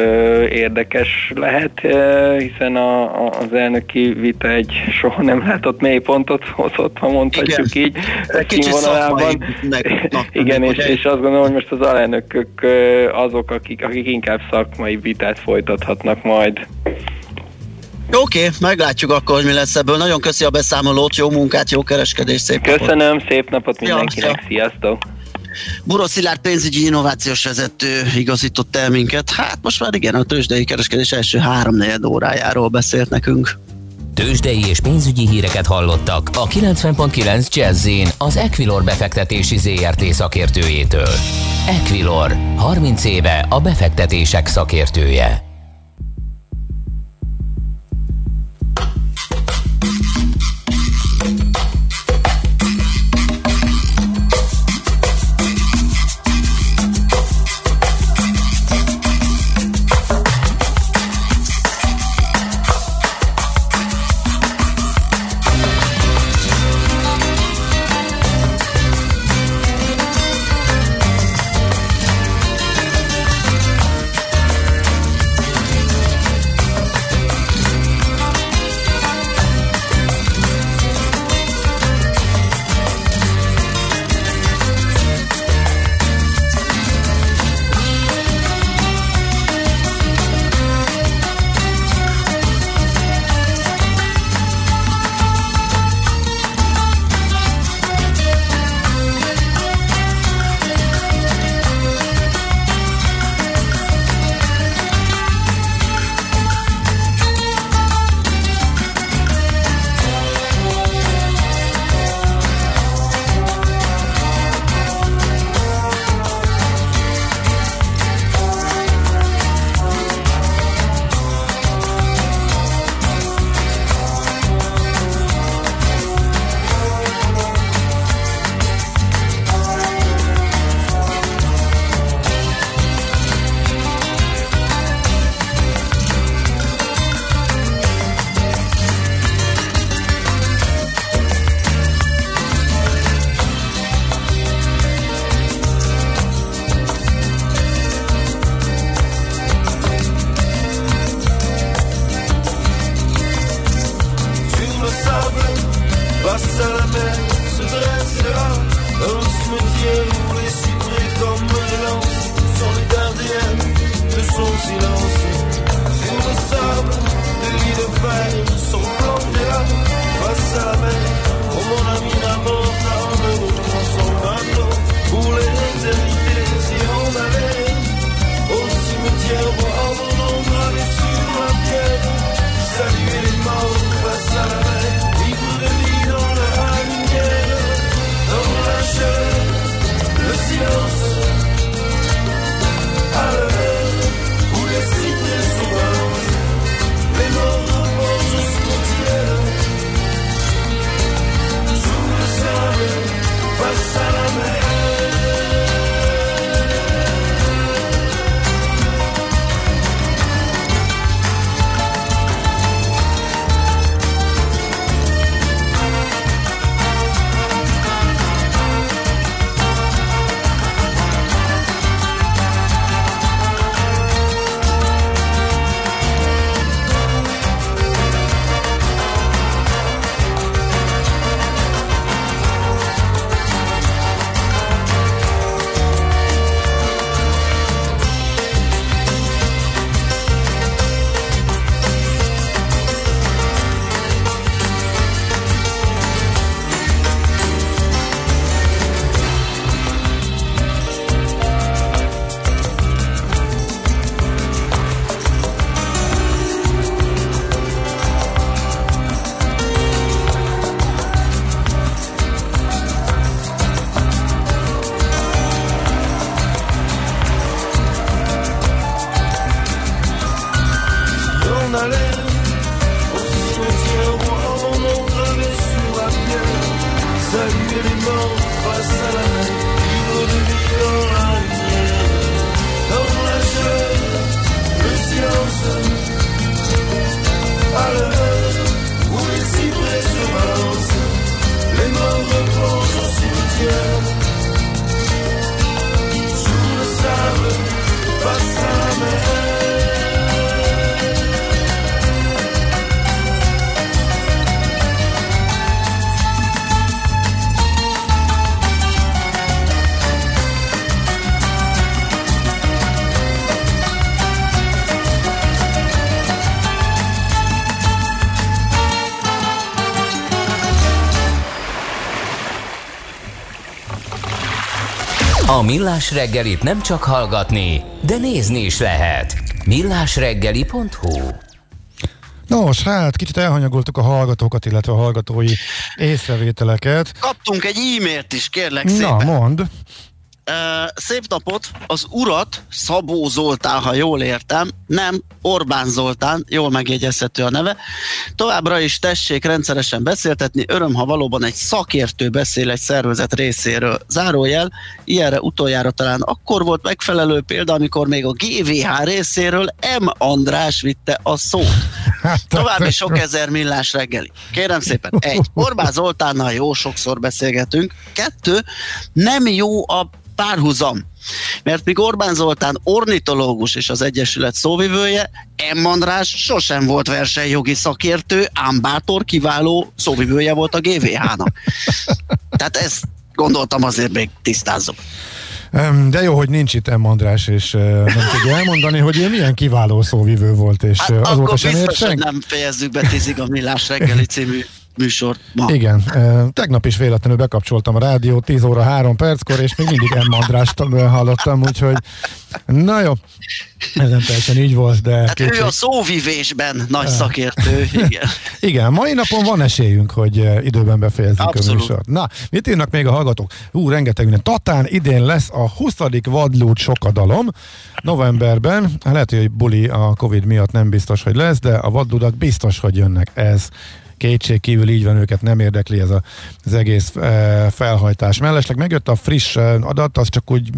érdekes lehet, uh, hiszen a, a, az elnöki vita egy soha nem látott mélypontot hozott, ha mondhatjuk Igen. így. Kicsit szakmai. Igen, és, és azt gondolom, hogy most az alelnökök uh, azok, akik, akik inkább szakmai vitát folytathatnak majd. Oké, okay, meglátjuk akkor, hogy mi lesz ebből. Nagyon köszi a beszámolót, jó munkát, jó kereskedést, szép Köszönöm, napot. szép napot mindenkinek, ja, sziasztok! Buró Szilárd pénzügyi innovációs vezető igazított el minket. Hát most már igen, a tőzsdei kereskedés első három órájáról beszélt nekünk. Tőzsdei és pénzügyi híreket hallottak a 90.9 jazz az Equilor befektetési ZRT szakértőjétől. Equilor, 30 éve a befektetések szakértője. A Millás reggelit nem csak hallgatni, de nézni is lehet. millásreggeli.hu Nos, hát kicsit elhanyagoltuk a hallgatókat, illetve a hallgatói észrevételeket. Kaptunk egy e-mailt is, kérlek Na, szépen. mond. Szép napot! Az urat Szabó Zoltán, ha jól értem, nem Orbán Zoltán, jól megjegyezhető a neve. Továbbra is tessék rendszeresen beszéltetni, öröm, ha valóban egy szakértő beszél egy szervezet részéről. Zárójel, ilyenre utoljára talán akkor volt megfelelő példa, amikor még a GVH részéről M. András vitte a szót. További sok ezer millás reggeli. Kérem szépen, egy, Orbán Zoltánnal jó sokszor beszélgetünk. Kettő, nem jó a párhuzam. Mert míg Orbán Zoltán ornitológus és az Egyesület szóvivője, M. András sosem volt versenyjogi szakértő, ám bátor, kiváló szóvivője volt a GVH-nak. Tehát ezt gondoltam azért még tisztázzuk. Em, De jó, hogy nincs itt M. András, és nem tudja elmondani, hogy ő milyen kiváló szóvivő volt, és hát, azóta sem biztos, senki. nem fejezzük be tízig a Millás reggeli című műsort ma. Igen, tegnap is véletlenül bekapcsoltam a rádiót 10 óra 3 perckor, és még mindig M. Andrást hallottam, úgyhogy na jó, ez nem teljesen így volt, de... Hát ő a szóvivésben nagy szakértő, igen. Igen, mai napon van esélyünk, hogy időben befejezzük Abszolút. a műsort. Na, mit írnak még a hallgatók? Ú, rengeteg minden. Tatán idén lesz a 20. vadlút sokadalom. Novemberben, lehet, hogy buli a Covid miatt nem biztos, hogy lesz, de a vadludak biztos, hogy jönnek. Ez kétség kívül így van, őket nem érdekli ez a, az egész e, felhajtás. Mellesleg megjött a friss e, adat, az csak úgy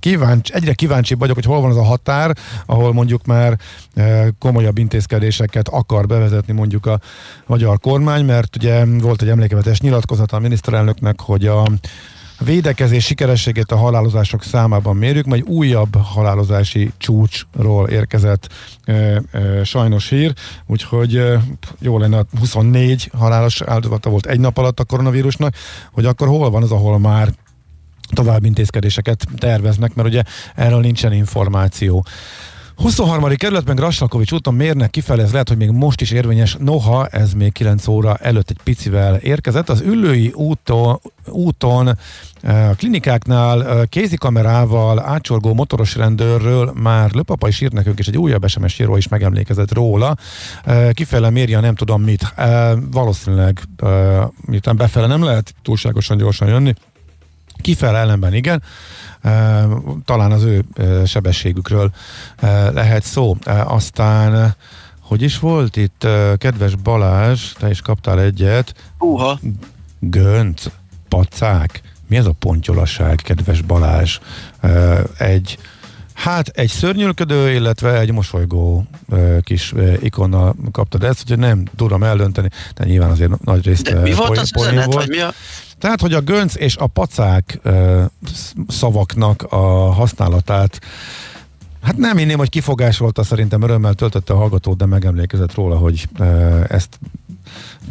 kíváncsi, egyre kíváncsibb vagyok, hogy hol van az a határ, ahol mondjuk már e, komolyabb intézkedéseket akar bevezetni mondjuk a magyar kormány, mert ugye volt egy emlékevetes nyilatkozata a miniszterelnöknek, hogy a védekezés sikerességét a halálozások számában mérjük, majd újabb halálozási csúcsról érkezett e, e, sajnos hír, úgyhogy e, jó lenne, 24 halálos áldozata volt egy nap alatt a koronavírusnak, hogy akkor hol van az, ahol már további intézkedéseket terveznek, mert ugye erről nincsen információ. 23. kerületben Grassalkovics úton mérnek kifele, ez lehet, hogy még most is érvényes, noha ez még 9 óra előtt egy picivel érkezett. Az ülői úton, úton a klinikáknál kézikamerával átsorgó motoros rendőrről már Löpapa is írt nekünk, és egy újabb SMS író is megemlékezett róla. Kifele mérje nem tudom mit. Valószínűleg miután befele nem lehet túlságosan gyorsan jönni, Kifele ellenben igen, talán az ő sebességükről lehet szó. Aztán hogy is volt itt, kedves Balázs, te is kaptál egyet. Uha. Gönc, pacák. Mi ez a pontyolasság, kedves Balázs? Egy Hát egy szörnyülködő, illetve egy mosolygó kis ikonnal kaptad ezt, úgyhogy nem tudom eldönteni, de nyilván azért nagy részt De mi volt az üzenet, volt. vagy mi a... Tehát, hogy a gönc és a pacák uh, szavaknak a használatát Hát nem inném, hogy kifogás volt, szerintem örömmel töltötte a hallgatót, de megemlékezett róla, hogy ezt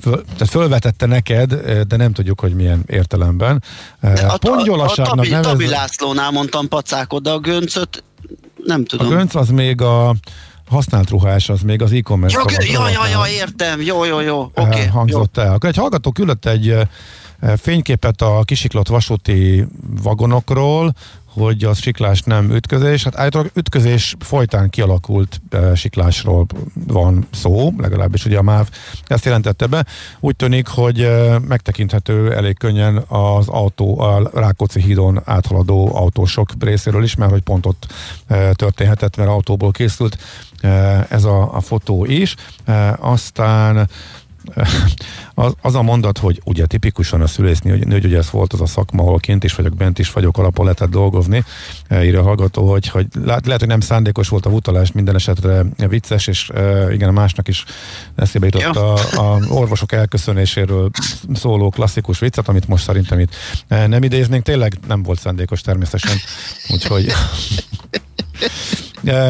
föl, tehát fölvetette neked, de nem tudjuk, hogy milyen értelemben. a, a, a, a Tabi, nevez... Tabi Lászlónál mondtam pacákot, de a göncöt nem tudom. A gönc az még a használt ruhás, az még az e-commerce. Ja, ja, ja, értem, jó, jó, jó, oké. Okay, hangzott jó. el. Akkor egy hallgató küldött egy fényképet a kisiklott vasúti vagonokról, hogy az siklás nem ütközés. Hát állítólag ütközés folytán kialakult e, siklásról van szó, legalábbis ugye a MÁV ezt jelentette be. Úgy tűnik, hogy e, megtekinthető elég könnyen az autó, a Rákóczi hídon áthaladó autósok részéről is, mert hogy pont ott e, történhetett, mert autóból készült e, ez a, a fotó is. E, aztán az, az a mondat, hogy ugye tipikusan a szülészni, hogy nőgy, ugye ez volt az a szakma, ahol kint is vagyok, bent is vagyok, alapon lehetett dolgozni, e, írja a hallgató, hogy, hogy lehet, lehet, hogy nem szándékos volt a utalás, minden esetre vicces, és e, igen, a másnak is eszébe jutott a, a orvosok elköszönéséről szóló klasszikus viccet, amit most szerintem itt e, nem idéznénk, tényleg nem volt szándékos természetesen, úgyhogy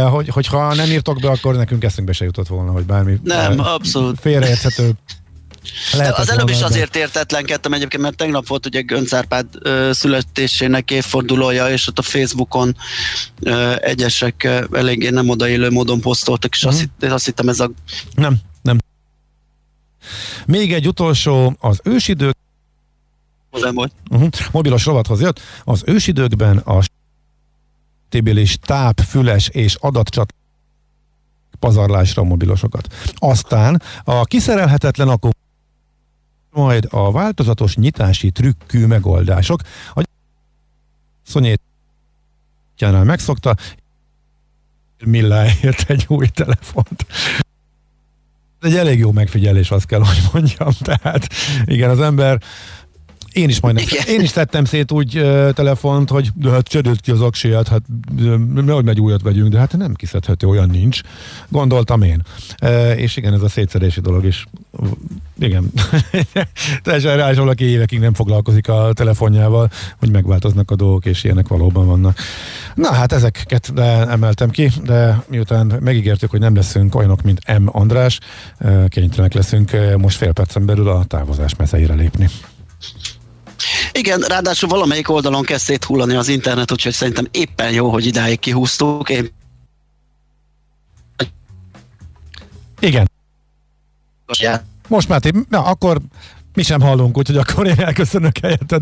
hogy, hogyha nem írtok be, akkor nekünk eszünkbe se jutott volna, hogy bármi nem, abszolút. félreérthető lehet, az előbb is azért értetlenkedtem egyébként, mert tegnap volt ugye Gönc Árpád ö, születésének évfordulója, és ott a Facebookon ö, egyesek ö, eléggé nem odaélő módon posztoltak, és mm. azt, hitt, azt hittem ez a... Nem, nem. Még egy utolsó, az ősidők Uh-huh. Mobilos rovathoz jött. Az ősidőkben a kompatibilis táp, füles és adatcsat pazarlásra a mobilosokat. Aztán a kiszerelhetetlen akkor majd a változatos nyitási trükkű megoldások. A szonyét megszokta, milláért egy új telefont. Egy elég jó megfigyelés, azt kell, hogy mondjam. Tehát igen, az ember én is majdnem, Igen. én is tettem szét úgy uh, telefont, hogy de hát cserélt ki az aksiját, hát nehogy megy újat vegyünk, de hát nem kiszedhető, olyan nincs. Gondoltam én. Uh, és igen, ez a szétszedési dolog is igen. Teljesen rá is valaki évekig nem foglalkozik a telefonjával, hogy megváltoznak a dolgok, és ilyenek valóban vannak. Na hát ezeket emeltem ki, de miután megígértük, hogy nem leszünk olyanok, mint M. András, kénytelenek leszünk most fél percen belül a távozás mezeire lépni. Igen, ráadásul valamelyik oldalon kezd széthullani az internet, úgyhogy szerintem éppen jó, hogy idáig kihúztuk. Én... Igen. Most már, na, akkor mi sem hallunk, úgyhogy akkor én elköszönök helyetted.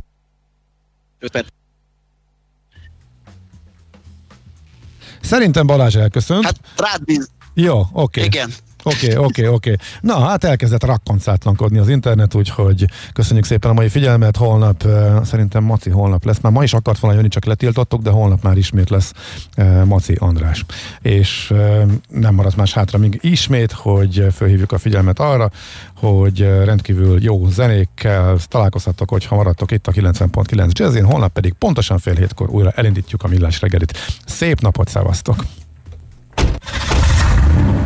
Szerintem Balázs elköszönt. Hát rád bíz. Jó, oké. Okay. Igen. Oké, okay, oké, okay, oké. Okay. Na, hát elkezdett rakkoncátlankodni az internet, úgyhogy köszönjük szépen a mai figyelmet. Holnap, uh, szerintem Maci holnap lesz. Már ma is akart volna jönni, csak letiltottuk, de holnap már ismét lesz uh, Maci András. És uh, nem marad más hátra, még ismét, hogy felhívjuk a figyelmet arra, hogy rendkívül jó zenékkel találkozhattok, hogyha maradtok itt a 90.9 Jazzin, holnap pedig pontosan fél hétkor újra elindítjuk a millás reggelit. Szép napot, szevasztok!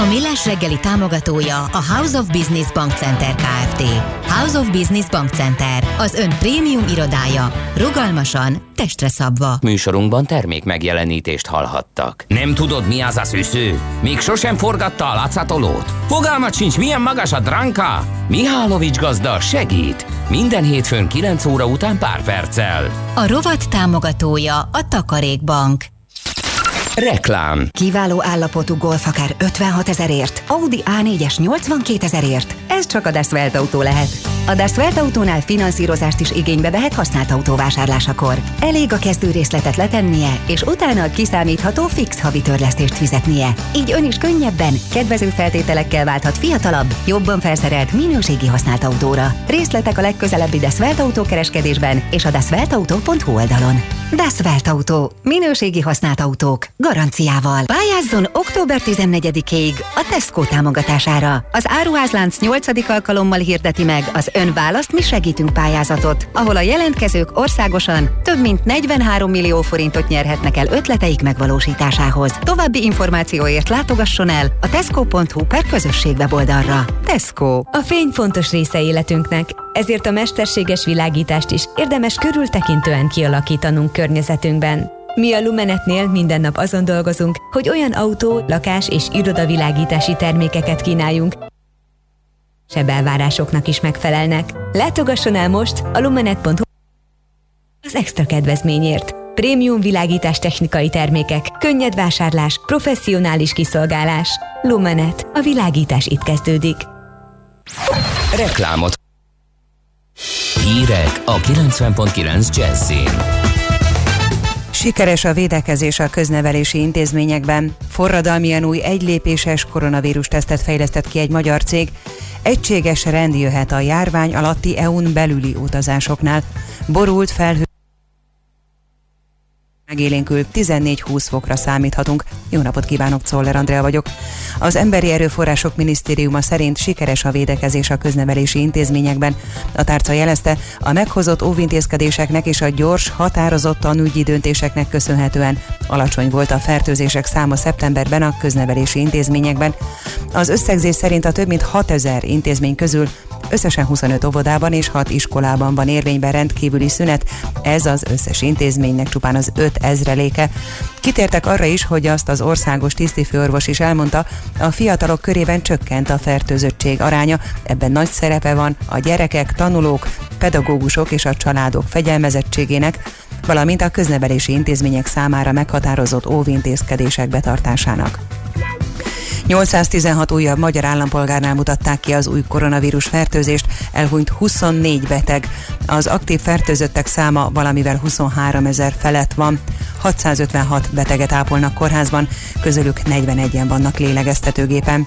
A Millás reggeli támogatója a House of Business Bank Center Kft. House of Business Bank Center, az ön prémium irodája. Rugalmasan, testre szabva. Műsorunkban termék megjelenítést hallhattak. Nem tudod, mi az a szűző? Még sosem forgatta a látszatolót? Fogalmat sincs, milyen magas a dránka? Mihálovics gazda segít! Minden hétfőn 9 óra után pár perccel. A rovat támogatója a Takarékbank. Reklám. Kiváló állapotú Golf akár 56 ezerért, Audi A4-es 82 ezerért. Ez csak a Dasvelt autó lehet. A Dasvelt autónál finanszírozást is igénybe vehet használt autó vásárlásakor. Elég a kezdő részletet letennie, és utána a kiszámítható fix havi törlesztést fizetnie. Így ön is könnyebben, kedvező feltételekkel válthat fiatalabb, jobban felszerelt minőségi használt autóra. Részletek a legközelebbi Dasvelt autó kereskedésben és a dasveltautó.hu oldalon. Dasvelt autó. Minőségi használt autók. Garanciával. Pályázzon október 14-ig a Tesco támogatására. Az áruházlánc 8. alkalommal hirdeti meg az Ön választ mi segítünk pályázatot, ahol a jelentkezők országosan több mint 43 millió forintot nyerhetnek el ötleteik megvalósításához. További információért látogasson el a tesco.hu per közösség weboldalra. Tesco. A fény fontos része életünknek, ezért a mesterséges világítást is érdemes körültekintően kialakítanunk környezetünkben. Mi a Lumenetnél minden nap azon dolgozunk, hogy olyan autó, lakás és irodavilágítási termékeket kínáljunk, se belvárásoknak is megfelelnek. Látogasson el most a lumenet.hu az extra kedvezményért. Prémium világítás technikai termékek, könnyed vásárlás, professzionális kiszolgálás. Lumenet. A világítás itt kezdődik. Reklámot. Hírek a 90.9 Jazzin. Sikeres a védekezés a köznevelési intézményekben. Forradalmian új egylépéses koronavírus tesztet fejlesztett ki egy magyar cég. Egységes rend jöhet a járvány alatti EU-n belüli utazásoknál. Borult felhő megélénkül 14-20 fokra számíthatunk. Jó napot kívánok, Czoller Andrea vagyok. Az Emberi Erőforrások Minisztériuma szerint sikeres a védekezés a köznevelési intézményekben. A tárca jelezte, a meghozott óvintézkedéseknek és a gyors, határozott tanúgyi döntéseknek köszönhetően alacsony volt a fertőzések száma szeptemberben a köznevelési intézményekben. Az összegzés szerint a több mint 6000 intézmény közül Összesen 25 óvodában és 6 iskolában van érvényben rendkívüli szünet, ez az összes intézménynek csupán az 5 ezreléke. Kitértek arra is, hogy azt az országos tisztifőorvos is elmondta, a fiatalok körében csökkent a fertőzöttség aránya, ebben nagy szerepe van a gyerekek, tanulók, pedagógusok és a családok fegyelmezettségének, valamint a köznevelési intézmények számára meghatározott óvintézkedések betartásának. 816 újabb magyar állampolgárnál mutatták ki az új koronavírus fertőzést, elhunyt 24 beteg. Az aktív fertőzöttek száma valamivel 23 ezer felett van. 656 beteget ápolnak kórházban, közülük 41-en vannak lélegeztetőgépen.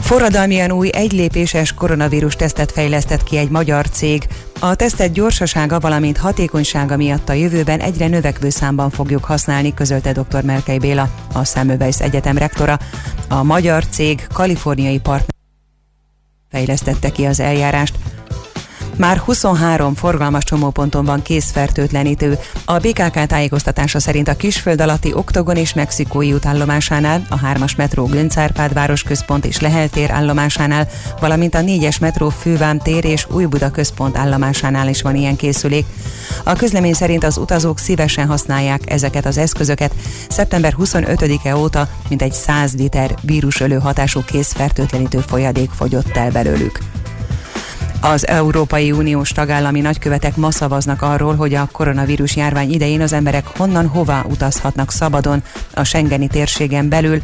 Forradalmian új egylépéses koronavírus tesztet fejlesztett ki egy magyar cég. A tesztet gyorsasága, valamint hatékonysága miatt a jövőben egyre növekvő számban fogjuk használni, közölte dr. Merkei Béla, a Semmelweis Egyetem rektora. A magyar cég kaliforniai partner fejlesztette ki az eljárást. Már 23 forgalmas csomóponton van készfertőtlenítő. A BKK tájékoztatása szerint a Kisföld alatti Oktogon és Mexikói út a 3-as metró Göncárpád városközpont és Leheltér állomásánál, valamint a 4-es metró Fővám tér és Újbuda központ állomásánál is van ilyen készülék. A közlemény szerint az utazók szívesen használják ezeket az eszközöket. Szeptember 25-e óta mintegy 100 liter vírusölő hatású készfertőtlenítő folyadék fogyott el belőlük. Az Európai Uniós tagállami nagykövetek ma szavaznak arról, hogy a koronavírus járvány idején az emberek honnan hova utazhatnak szabadon a Schengeni térségen belül.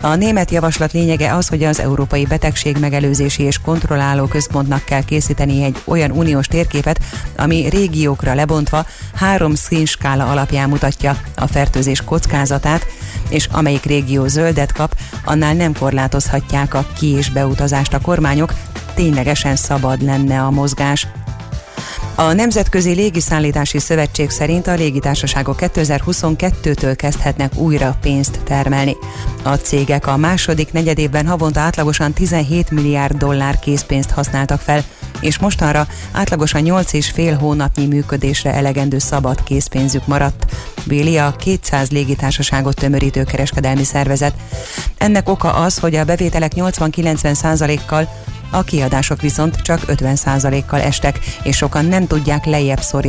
A német javaslat lényege az, hogy az Európai Betegség Megelőzési és Kontrolláló Központnak kell készíteni egy olyan uniós térképet, ami régiókra lebontva három színskála alapján mutatja a fertőzés kockázatát, és amelyik régió zöldet kap, annál nem korlátozhatják a ki- és beutazást a kormányok, ténylegesen szabad lenne a mozgás. A Nemzetközi Légiszállítási Szövetség szerint a légitársaságok 2022-től kezdhetnek újra pénzt termelni. A cégek a második negyedévben havonta átlagosan 17 milliárd dollár készpénzt használtak fel, és mostanra átlagosan 8 és fél hónapnyi működésre elegendő szabad készpénzük maradt. Béli a 200 légitársaságot tömörítő kereskedelmi szervezet. Ennek oka az, hogy a bevételek 80-90 százalékkal a kiadások viszont csak 50%-kal estek, és sokan nem tudják lejjebb szorítani